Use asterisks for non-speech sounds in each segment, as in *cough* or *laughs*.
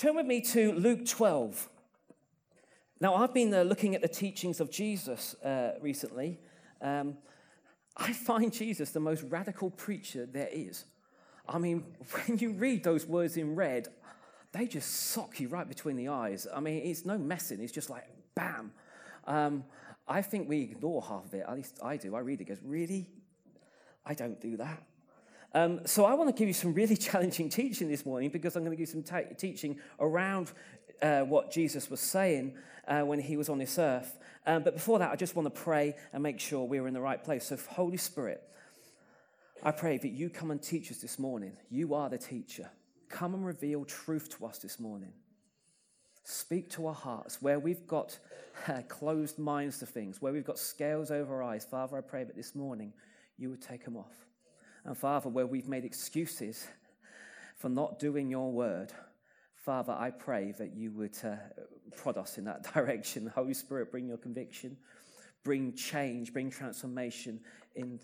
turn with me to Luke 12. Now, I've been uh, looking at the teachings of Jesus uh, recently. Um, I find Jesus the most radical preacher there is. I mean, *laughs* when you read those words in red, they just sock you right between the eyes. I mean, it's no messing, it's just like bam. Um, I think we ignore half of it, at least I do. I read it, goes, really? I don't do that. Um, so I want to give you some really *laughs* challenging teaching this morning because I'm going to give some teaching around uh, what Jesus was saying uh, when he was on this earth. Um, but before that, I just want to pray and make sure we're in the right place. So, Holy Spirit, I pray that you come and teach us this morning. You are the teacher. Come and reveal truth to us this morning. Speak to our hearts where we've got uh, closed minds to things, where we've got scales over our eyes. Father, I pray that this morning you would take them off. And Father, where we've made excuses for not doing your word, Father, I pray that you would uh, prod us in that *laughs* direction. Holy Spirit, bring your conviction, bring change, bring transformation in,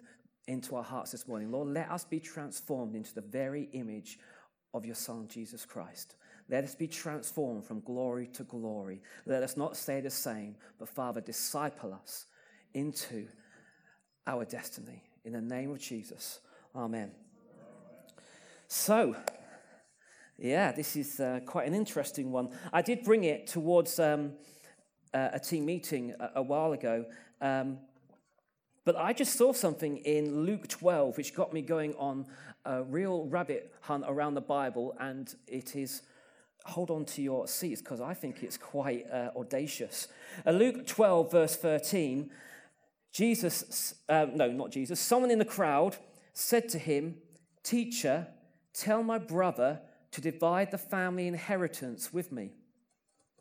into our hearts this morning. Lord, let us be transformed into the very image of your Son, Jesus Christ. Let us be transformed from glory to glory. Let us not stay the same, but Father, disciple us into our destiny. In the name of Jesus, amen. So, yeah, this is uh, quite an interesting one. I did bring it towards um, uh, a team meeting a, a while ago, um, but I just saw something in Luke 12 which got me going on a real rabbit hunt around the Bible, and it is hold on to your seats because I think it's quite uh, audacious. Uh, Luke 12, verse 13, Jesus, uh, no, not Jesus, someone in the crowd said to him, Teacher, tell my brother to divide the family inheritance with me.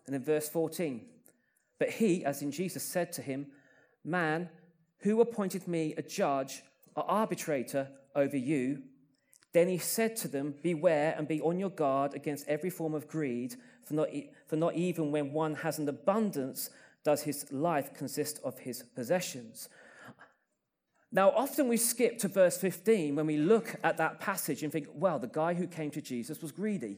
And in verse 14, but he, as in Jesus, said to him, Man, who appointed me a judge or arbitrator over you? Then he said to them, Beware and be on your guard against every form of greed, for not, for not even when one has an abundance does his life consist of his possessions. Now, often we skip to verse 15 when we look at that passage and think, well, the guy who came to Jesus was greedy.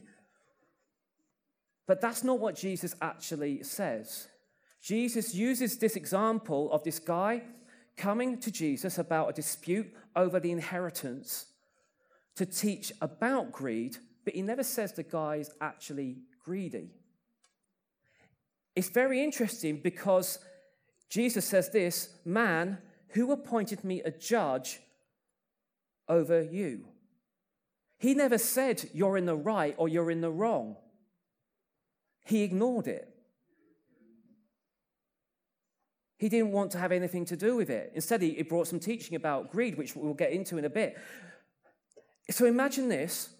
But that's not what Jesus actually says. Jesus uses this example of this guy coming to Jesus about a dispute over the inheritance to teach about greed, but he never says the guy's actually greedy. It's very interesting because Jesus says this man who appointed me a judge over you? He never said you're in the right or you're in the wrong. He ignored it. He didn't want to have anything to do with it. Instead, he brought some teaching about greed, which we'll get into in a bit. So imagine this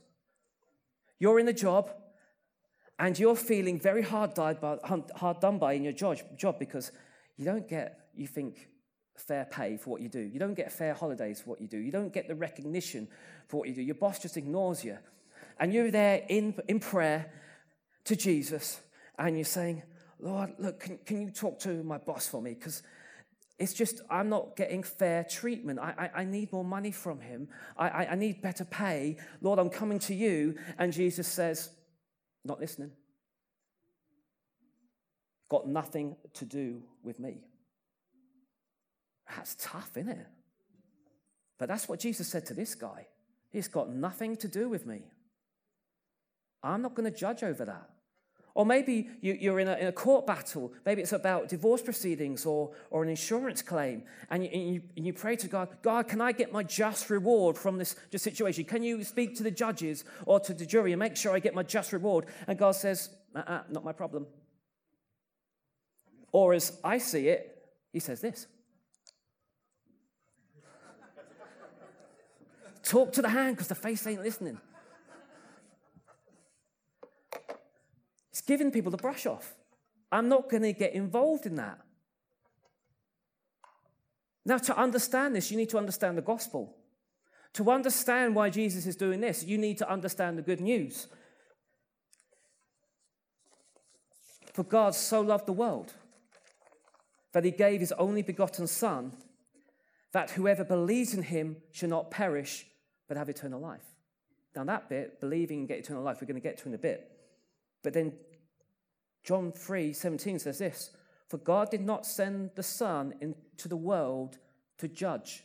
you're in a job and you're feeling very hard, hard done by in your job because you don't get, you think, fair pay for what you do. You don't get fair holidays for what you do. You don't get the recognition for what you do. Your boss just ignores you. And you're there in, in prayer to Jesus and you're saying, Lord, look, can, can you talk to my boss for me? Because it's just, I'm not getting fair treatment. I, I, I need more money from him. I, I, I need better pay. Lord, I'm coming to you. And Jesus says, Not listening. Got nothing to do with me. That's tough, isn't it? But that's what Jesus said to this guy. He's got nothing to do with me. I'm not going to judge over that. Or maybe you, are in a, in a, court battle. Maybe it's about divorce proceedings or, or an insurance claim. And you, and, you, and you pray to God, God, can I get my just reward from this, this situation? Can you speak to the judges or to the jury and make sure I get my just reward? And God says, uh-uh, not my problem. Or as I see it, he says this Talk to the hand because the face ain't listening. It's giving people the brush off. I'm not going to get involved in that. Now, to understand this, you need to understand the gospel. To understand why Jesus is doing this, you need to understand the good news. For God so loved the world that he gave his only begotten Son, that whoever believes in him shall not perish, but have eternal life. Now, that bit, believing and get eternal life, we're going to get to in a bit. But then John 3 17 says this For God did not send the Son into the world to judge.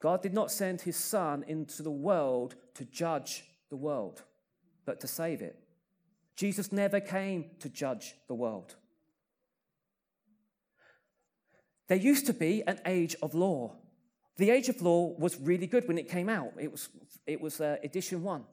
God did not send his Son into the world to judge the world, but to save it. Jesus never came to judge the world. There used to be an age of law. The age of law was really good when it came out. It was, it was uh, edition one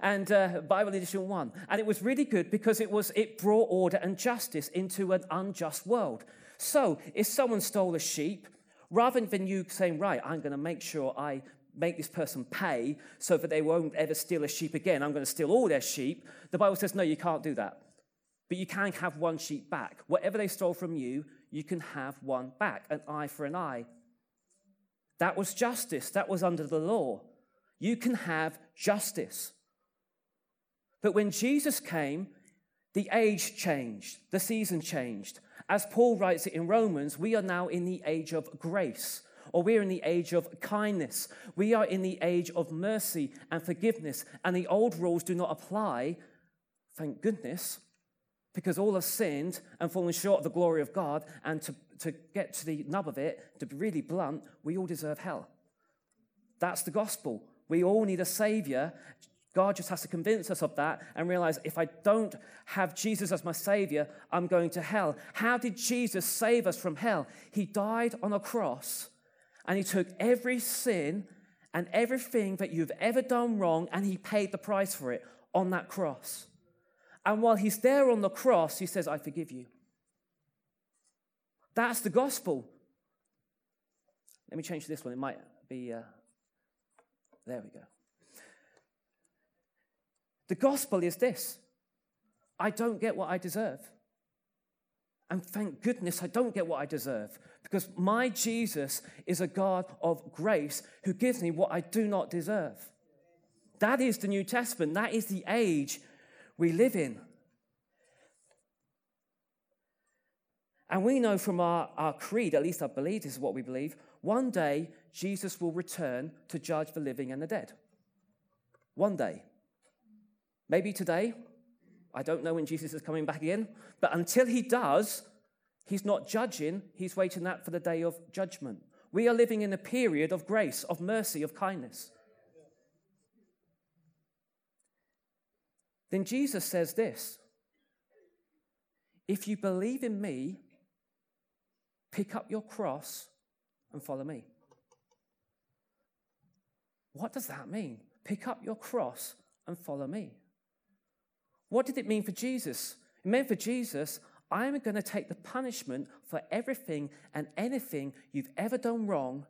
and uh, Bible edition one. And it was really good because it, was, it brought order and justice into an unjust world. So if someone stole a sheep, rather than you saying, right, I'm going to make sure I make this person pay so that they won't ever steal a sheep again, I'm going to steal all their sheep, the Bible says, no, you can't do that. But you can have one sheep back. Whatever they stole from you, you can have one back, an eye for an eye. That was justice. That was under the law. You can have justice. But when Jesus came, the age changed, the season changed. As Paul writes it in Romans, we are now in the age of grace, or we're in the age of kindness. We are in the age of mercy and forgiveness, and the old rules do not apply, thank goodness, because all have sinned and fallen short of the glory of God. And to, to get to the nub of it, to be really blunt, we all deserve hell. That's the gospel. We all need a savior. God just has to convince us of that and realize if I don't have Jesus as my Savior, I'm going to hell. How did Jesus save us from hell? He died on a cross and He took every sin and everything that you've ever done wrong and He paid the price for it on that cross. And while He's there on the cross, He says, I forgive you. That's the gospel. Let me change to this one. It might be. Uh, there we go. The gospel is this I don't get what I deserve. And thank goodness I don't get what I deserve because my Jesus is a God of grace who gives me what I do not deserve. That is the New Testament. That is the age we live in. And we know from our, our creed, at least I believe this is what we believe, one day Jesus will return to judge the living and the dead. One day. Maybe today. I don't know when Jesus is coming back again. But until he does, he's not judging, he's waiting that for the day of judgment. We are living in a period of grace, of mercy, of kindness. Then Jesus says this If you believe in me, pick up your cross and follow me. What does that mean? Pick up your cross and follow me. What did it mean for Jesus? It meant for Jesus, I'm going to take the punishment for everything and anything you've ever done wrong,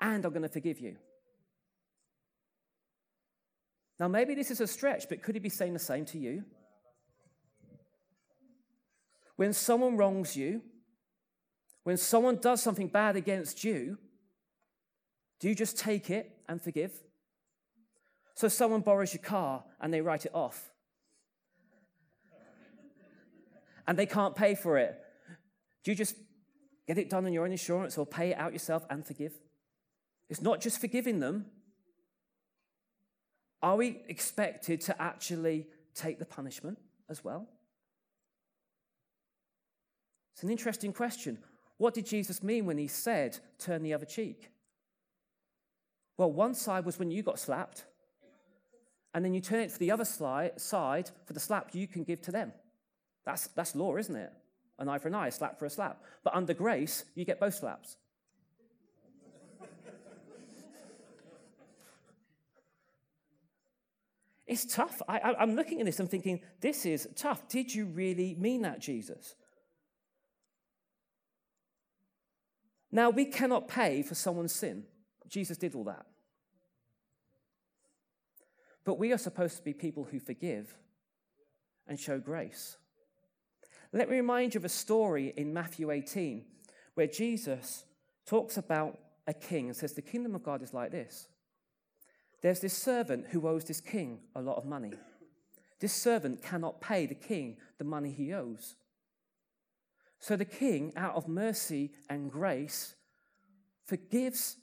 and I'm going to forgive you. Now, maybe this is a stretch, but could he be saying the same to you? When someone wrongs you, when someone does something bad against you, do you just take it and forgive? So, someone borrows your car and they write it off. and they can't pay for it. Do you just get it done on your own insurance or pay it out yourself and forgive? It's not just forgiving them. Are we expected to actually take the punishment as well? It's an interesting question. What did Jesus mean when he said, turn the other cheek? Well, one side was when you got slapped, and then you turn it to the other side for the slap you can give to them. That's, that's law, isn't it? An eye for an eye, a slap for a slap. But under grace, you get both slaps. it's tough. I, I'm looking at this and thinking, this is tough. Did you really mean that, Jesus? Now, we cannot pay for someone's sin. Jesus did all that. But we are supposed to be people who forgive and show grace. Let me remind you of a story in Matthew 18 where Jesus talks about a king and says, The kingdom of God is like this. There's this servant who owes this king a lot of money. This servant cannot pay the king the money he owes. So the king, out of mercy and grace, forgives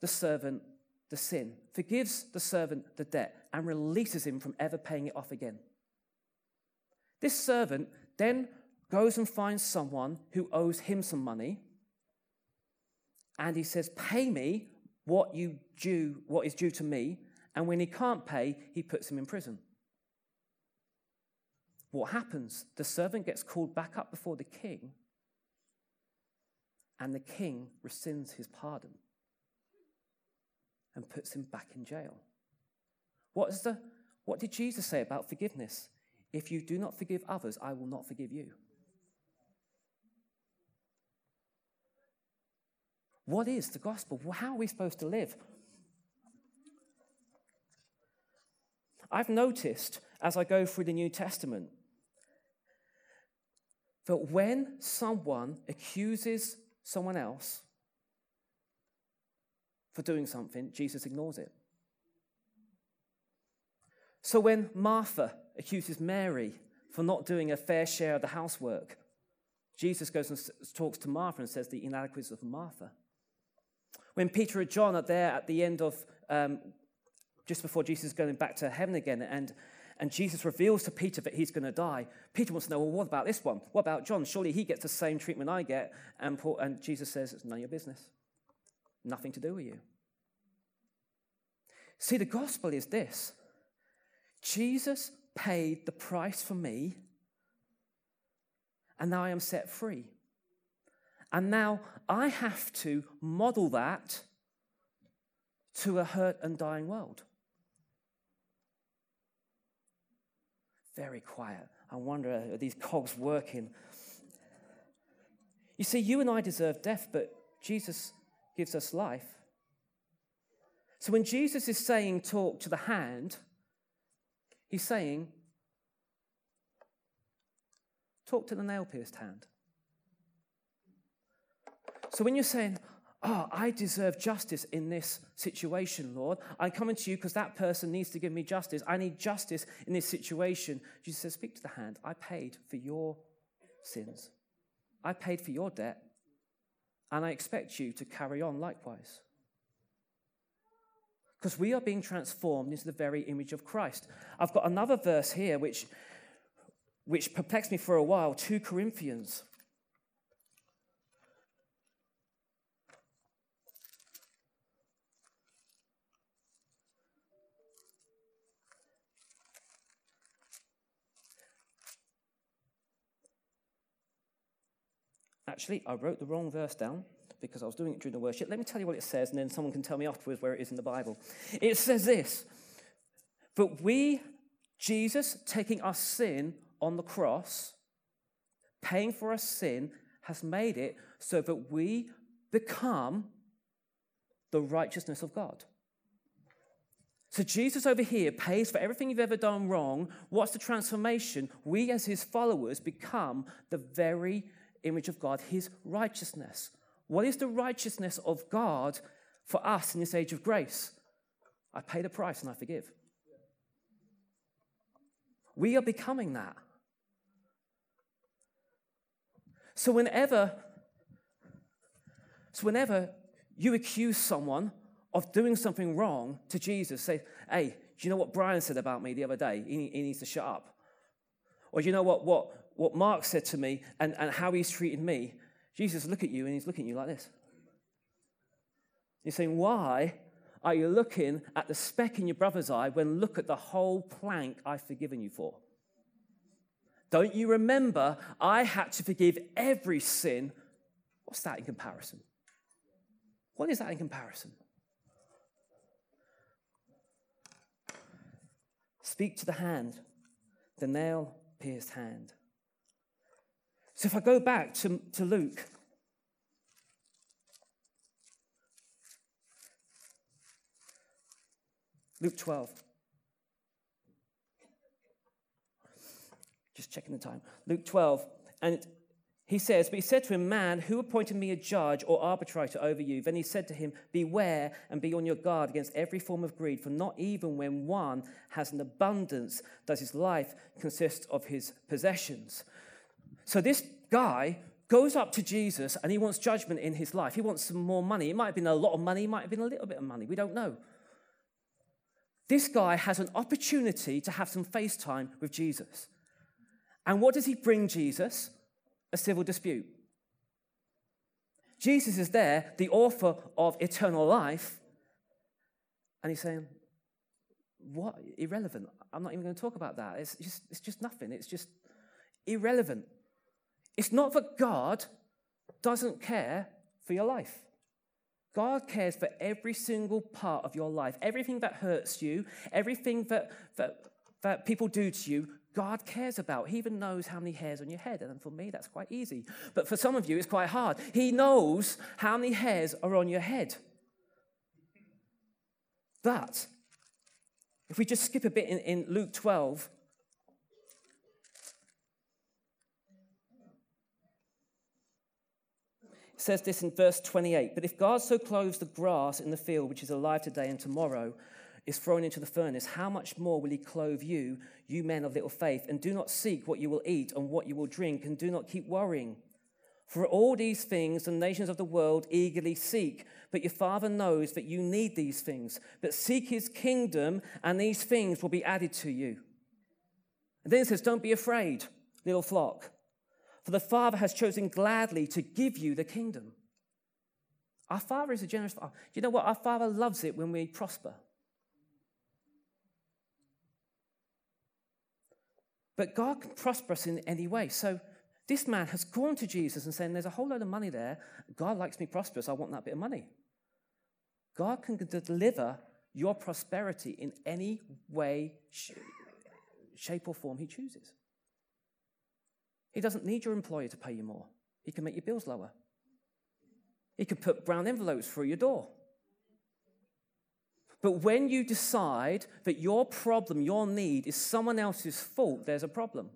the servant the sin, forgives the servant the debt, and releases him from ever paying it off again. This servant then goes and finds someone who owes him some money, and he says, Pay me what you due, what is due to me, and when he can't pay, he puts him in prison. What happens? The servant gets called back up before the king, and the king rescinds his pardon and puts him back in jail. What, is the, what did Jesus say about forgiveness? If you do not forgive others, I will not forgive you. What is the gospel? How are we supposed to live? I've noticed as I go through the New Testament that when someone accuses someone else for doing something, Jesus ignores it. So when Martha accuses Mary for not doing a fair share of the housework, Jesus goes and talks to Martha and says the inadequacies of Martha. When Peter and John are there at the end of, um, just before Jesus is going back to heaven again, and, and Jesus reveals to Peter that he's going to die, Peter wants to know, well, what about this one? What about John? Surely he gets the same treatment I get. And, Paul, and Jesus says, it's none of your business. Nothing to do with you. See, the gospel is this Jesus paid the price for me, and now I am set free. And now I have to model that to a hurt and dying world. Very quiet. I wonder, are these cogs working? You see, you and I deserve death, but Jesus gives us life. So when Jesus is saying, talk to the hand, he's saying, talk to the nail pierced hand. So when you're saying, Oh, I deserve justice in this situation, Lord. I come coming to you because that person needs to give me justice. I need justice in this situation. Jesus says, Speak to the hand. I paid for your sins, I paid for your debt, and I expect you to carry on likewise. Because we are being transformed into the very image of Christ. I've got another verse here which, which perplexed me for a while 2 Corinthians Actually, I wrote the wrong verse down because I was doing it during the worship. Let me tell you what it says, and then someone can tell me afterwards where it is in the Bible. It says this But we, Jesus, taking our sin on the cross, paying for our sin, has made it so that we become the righteousness of God. So Jesus over here pays for everything you've ever done wrong. What's the transformation? We, as his followers, become the very image of God, his righteousness. What is the righteousness of God for us in this age of grace? I pay the price and I forgive. We are becoming that. So whenever, so whenever you accuse someone of doing something wrong to Jesus, say, hey, do you know what Brian said about me the other day? He, he needs to shut up. Or do you know what, what, what Mark said to me and, and how he's treated me, Jesus look at you and he's looking at you like this. He's saying, Why are you looking at the speck in your brother's eye when look at the whole plank I've forgiven you for? Don't you remember I had to forgive every sin? What's that in comparison? What is that in comparison? Speak to the hand, the nail pierced hand. So if I go back to, to Luke, Luke 12. Just checking the time. Luke 12. And he says, But he said to him, Man, who appointed me a judge or arbitrator over you? Then he said to him, Beware and be on your guard against every form of greed, for not even when one has an abundance does his life consist of his possessions. So this guy goes up to Jesus and he wants judgment in his life. He wants some more money. It might have been a lot of money, it might have been a little bit of money. We don't know. this guy has an opportunity to have some FaceTime with Jesus. And what does he bring Jesus? A civil dispute. Jesus is there, the author of eternal life, and he's saying, What? Irrelevant. I'm not even going to talk about that. It's just, it's just nothing. It's just irrelevant. It's not that God doesn't care for your life. God cares for every single part of your life. Everything that hurts you, everything that, that, that people do to you, God cares about. He even knows how many hairs on your head. And for me, that's quite easy. But for some of you, it's quite hard. He knows how many hairs are on your head. But if we just skip a bit in, in Luke 12, says this in verse 28 But if God so clothes the grass in the field, which is alive today and tomorrow, is thrown into the furnace, how much more will he clothe you, you men of little faith? And do not seek what you will eat and what you will drink, and do not keep worrying. For all these things the nations of the world eagerly seek, but your Father knows that you need these things. But seek his kingdom, and these things will be added to you. And then it says, Don't be afraid, little flock, for the Father has chosen gladly to give you the kingdom. Our Father is a generous Father. You know what? Our Father loves it when we prosper. But God can prosper us in any way. So this man has gone to Jesus and saying, There's a whole load of money there. God likes me prosperous. I want that bit of money. God can deliver your prosperity in any way, shape, or form he chooses. He doesn't need your employer to pay you more, he can make your bills lower. He can put brown envelopes through your door. But when you decide that your problem, your need, is someone else's fault, there's a problem.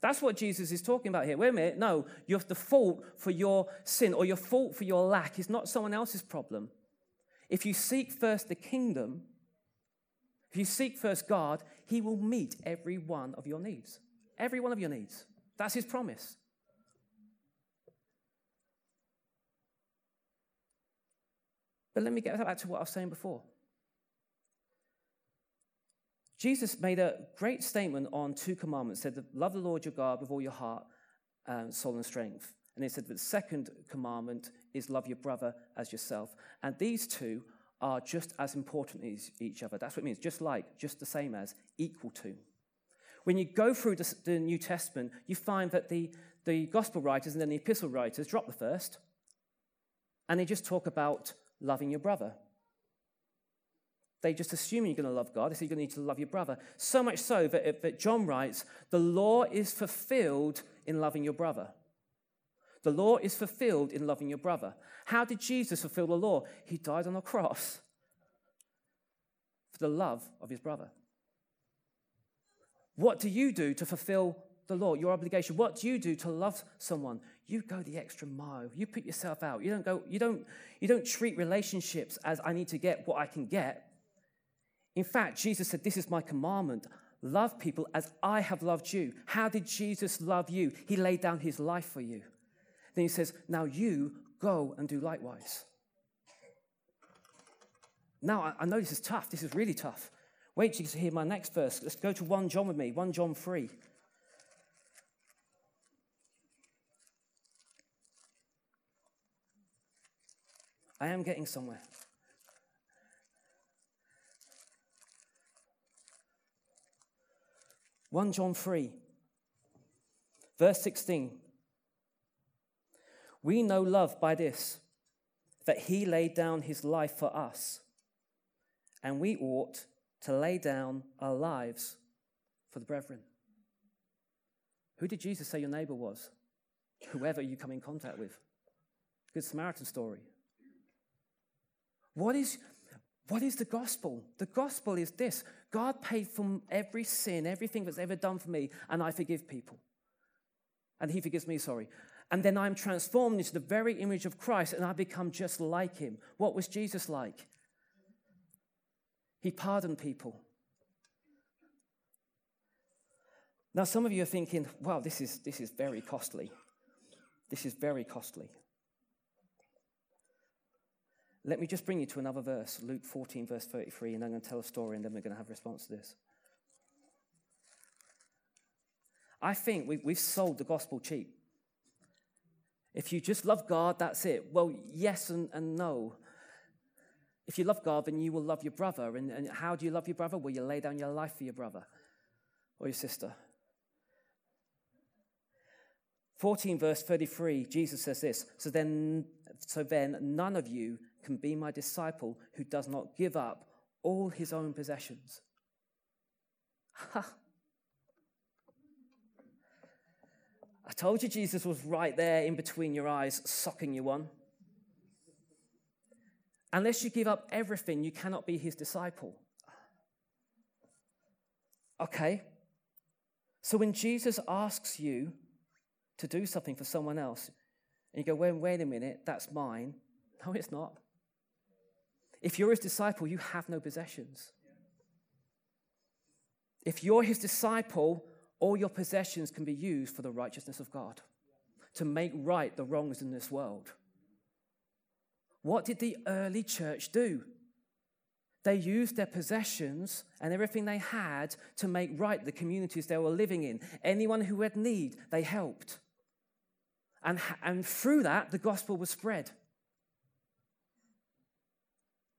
That's what Jesus is talking about here. Wait a minute. No, you're the fault for your sin or your fault for your lack is not someone else's problem. If you seek first the kingdom, if you seek first God, He will meet every one of your needs. Every one of your needs. That's His promise. But let me get back to what I was saying before. Jesus made a great statement on two commandments. He said, Love the Lord your God with all your heart, and soul, and strength. And he said, that The second commandment is love your brother as yourself. And these two are just as important as each other. That's what it means. Just like, just the same as, equal to. When you go through the, the New Testament, you find that the, the gospel writers and then the epistle writers drop the first, and they just talk about loving your brother. They just assume you're going to love God. They say you're going to need to love your brother. So much so that, that John writes, the law is fulfilled in loving your brother. The law is fulfilled in loving your brother. How did Jesus fulfill the law? He died on a cross for the love of his brother. What do you do to fulfill the law, your obligation? What do you do to love someone? You go the extra mile. You put yourself out. You don't go, you don't, you don't treat relationships as I need to get what I can get. In fact, Jesus said, This is my commandment. Love people as I have loved you. How did Jesus love you? He laid down his life for you. Then he says, Now you go and do likewise. Now, I know this is tough. This is really tough. Wait till you hear my next verse. Let's go to 1 John with me, 1 John 3. I am getting somewhere. 1 John 3, verse 16. We know love by this, that he laid down his life for us, and we ought to lay down our lives for the brethren. Who did Jesus say your neighbor was? Whoever you come in contact with. Good Samaritan story. What is, what is the gospel? The gospel is this God paid for every sin, everything that's ever done for me, and I forgive people. And He forgives me, sorry. And then I'm transformed into the very image of Christ and I become just like Him. What was Jesus like? He pardoned people. Now, some of you are thinking, wow, this is, this is very costly. This is very costly. Let me just bring you to another verse, Luke 14, verse 33, and I'm going to tell a story and then we're going to have a response to this. I think we, we've sold the gospel cheap. If you just love God, that's it. Well, yes and, and no. If you love God, then you will love your brother. And, and how do you love your brother? Will you lay down your life for your brother or your sister. 14 verse 33 jesus says this so then so then none of you can be my disciple who does not give up all his own possessions I told you Jesus was right there in between your eyes, socking you one. Unless you give up everything, you cannot be his disciple. Okay? So when Jesus asks you to do something for someone else, and you go, wait, wait a minute, that's mine. No, it's not. If you're his disciple, you have no possessions. If you're his disciple, all your possessions can be used for the righteousness of God, to make right the wrongs in this world. What did the early church do? They used their possessions and everything they had to make right the communities they were living in. Anyone who had need, they helped. And, and through that, the gospel was spread.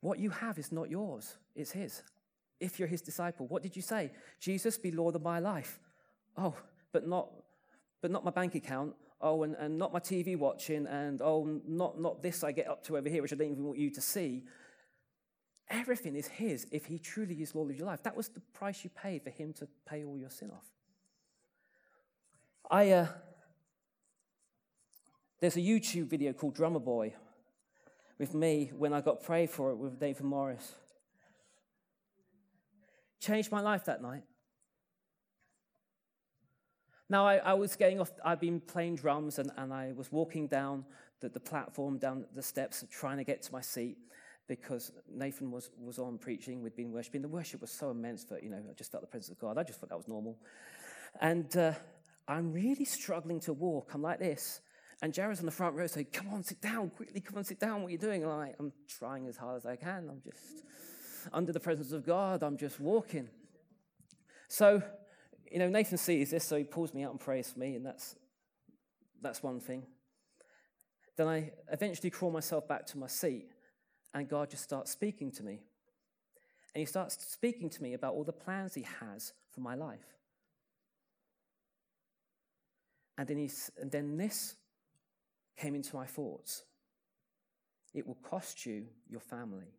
What you have is not yours, it's His. If you're His disciple, what did you say? Jesus, be Lord of my life. Oh, but not, but not my bank account. Oh, and, and not my TV watching. And oh, not, not this I get up to over here, which I don't even want you to see. Everything is His if He truly is Lord of your life. That was the price you paid for Him to pay all your sin off. I, uh, there's a YouTube video called Drummer Boy with me when I got prayed for it with David Morris. Changed my life that night. Now, I, I, was getting off, I'd been playing drums and, and I was walking down the, the, platform, down the steps, trying to get to my seat because Nathan was, was on preaching. We'd been worshiping. The worship was so immense that, you know, I just felt the presence of God. I just thought that was normal. And uh, I'm really struggling to walk. I'm like this. And Jared's on the front row saying, Come on, sit down, quickly, come on, sit down. What are you doing? I'm like, I'm trying as hard as I can. I'm just under the presence of God. I'm just walking. So you know, Nathan sees this, so he pulls me out and prays for me, and that's, that's one thing. Then I eventually crawl myself back to my seat, and God just starts speaking to me. And he starts speaking to me about all the plans he has for my life. And then, he's, and then this came into my thoughts it will cost you your family.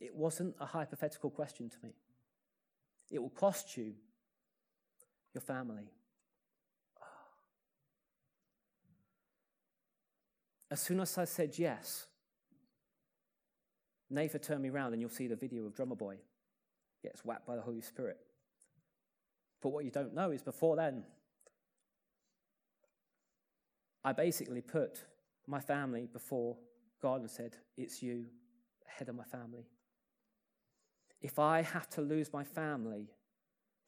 It wasn't a hypothetical question to me. It will cost you your family. As soon as I said yes, Nathan turned me around and you'll see the video of Drummer Boy gets whacked by the Holy Spirit. But what you don't know is before then, I basically put my family before God and said, It's you, head of my family. If I have to lose my family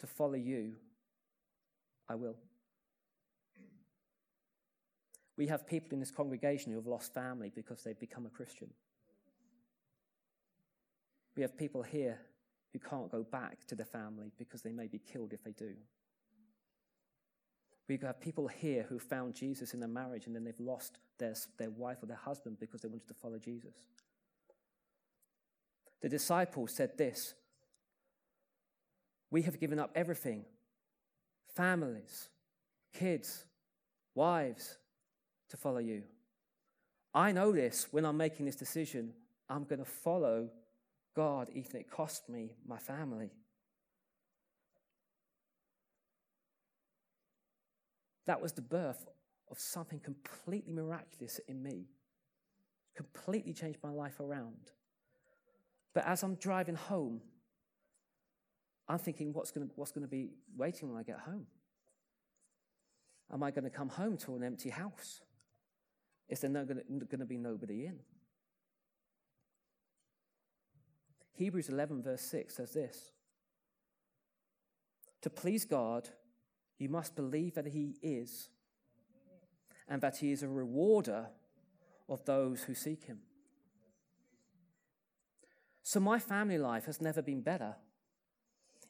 to follow you, I will. We have people in this congregation who have lost family because they've become a Christian. We have people here who can't go back to their family because they may be killed if they do. We have people here who found Jesus in their marriage and then they've lost their, their wife or their husband because they wanted to follow Jesus. The disciples said this We have given up everything families, kids, wives to follow you. I know this when I'm making this decision. I'm going to follow God, even if it costs me my family. That was the birth of something completely miraculous in me, completely changed my life around. But as I'm driving home, I'm thinking, what's going what's to be waiting when I get home? Am I going to come home to an empty house? Is there no, going to be nobody in? Hebrews 11, verse 6 says this To please God, you must believe that He is, and that he is a rewarder of those who seek him. So my family life has never been better.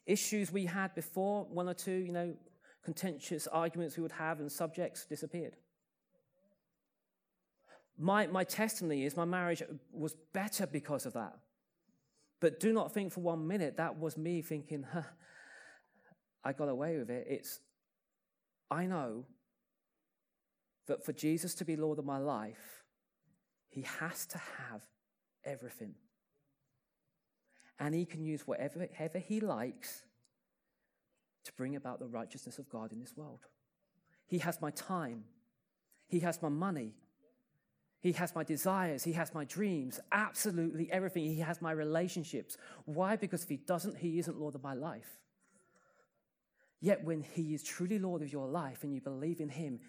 Issues we had before, one or two, you know, contentious arguments we would have and subjects disappeared. My, my testimony is my marriage was better because of that. But do not think for one minute that was me thinking, huh, I got away with it. It's, I know that for Jesus to be Lord of my life, he has to have everything. And he can use whatever, whatever he likes to bring about the righteousness of God in this world. He has my time, he has my money, he has my desires. He has my dreams. Absolutely everything. He has my relationships. Why? Because if He doesn't, He isn't Lord of my life. Yet when He is truly Lord of your life and you believe in Him,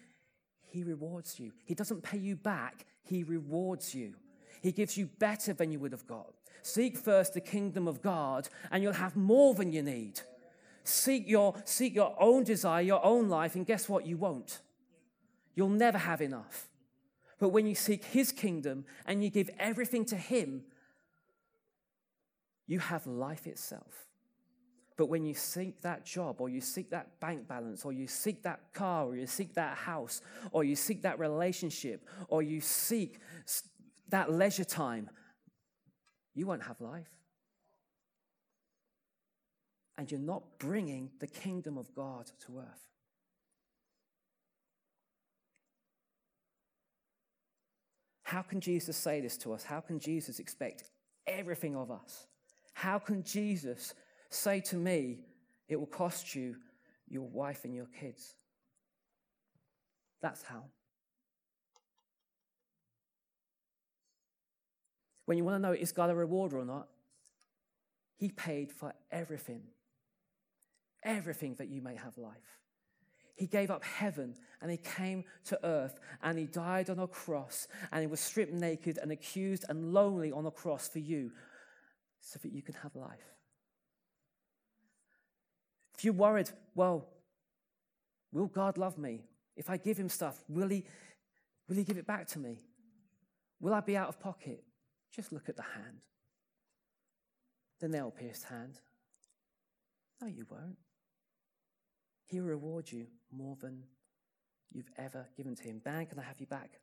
He rewards you. He doesn't pay you back, He rewards you. He gives you better than you would have got. Seek first the kingdom of God, and you'll have more than you need. Seek your, seek your own desire, your own life, and guess what? You won't. You'll never have enough. But when you seek His kingdom and you give everything to Him, you have life itself. But when you seek that job, or you seek that bank balance, or you seek that car, or you seek that house, or you seek that relationship, or you seek that leisure time, you won't have life. And you're not bringing the kingdom of God to earth. How can Jesus say this to us? How can Jesus expect everything of us? How can Jesus say to me, it will cost you your wife and your kids? That's how. When you want to know is God a rewarder or not, He paid for everything. Everything that you may have life. He gave up heaven and he came to earth and he died on a cross and he was stripped naked and accused and lonely on a cross for you so that you can have life. If you're worried, well, will God love me? If I give him stuff, will he, will he give it back to me? Will I be out of pocket? Just look at the hand. The nail pierced hand. No, you won't. He will reward you more than you've ever given to him. Dan, can I have you back?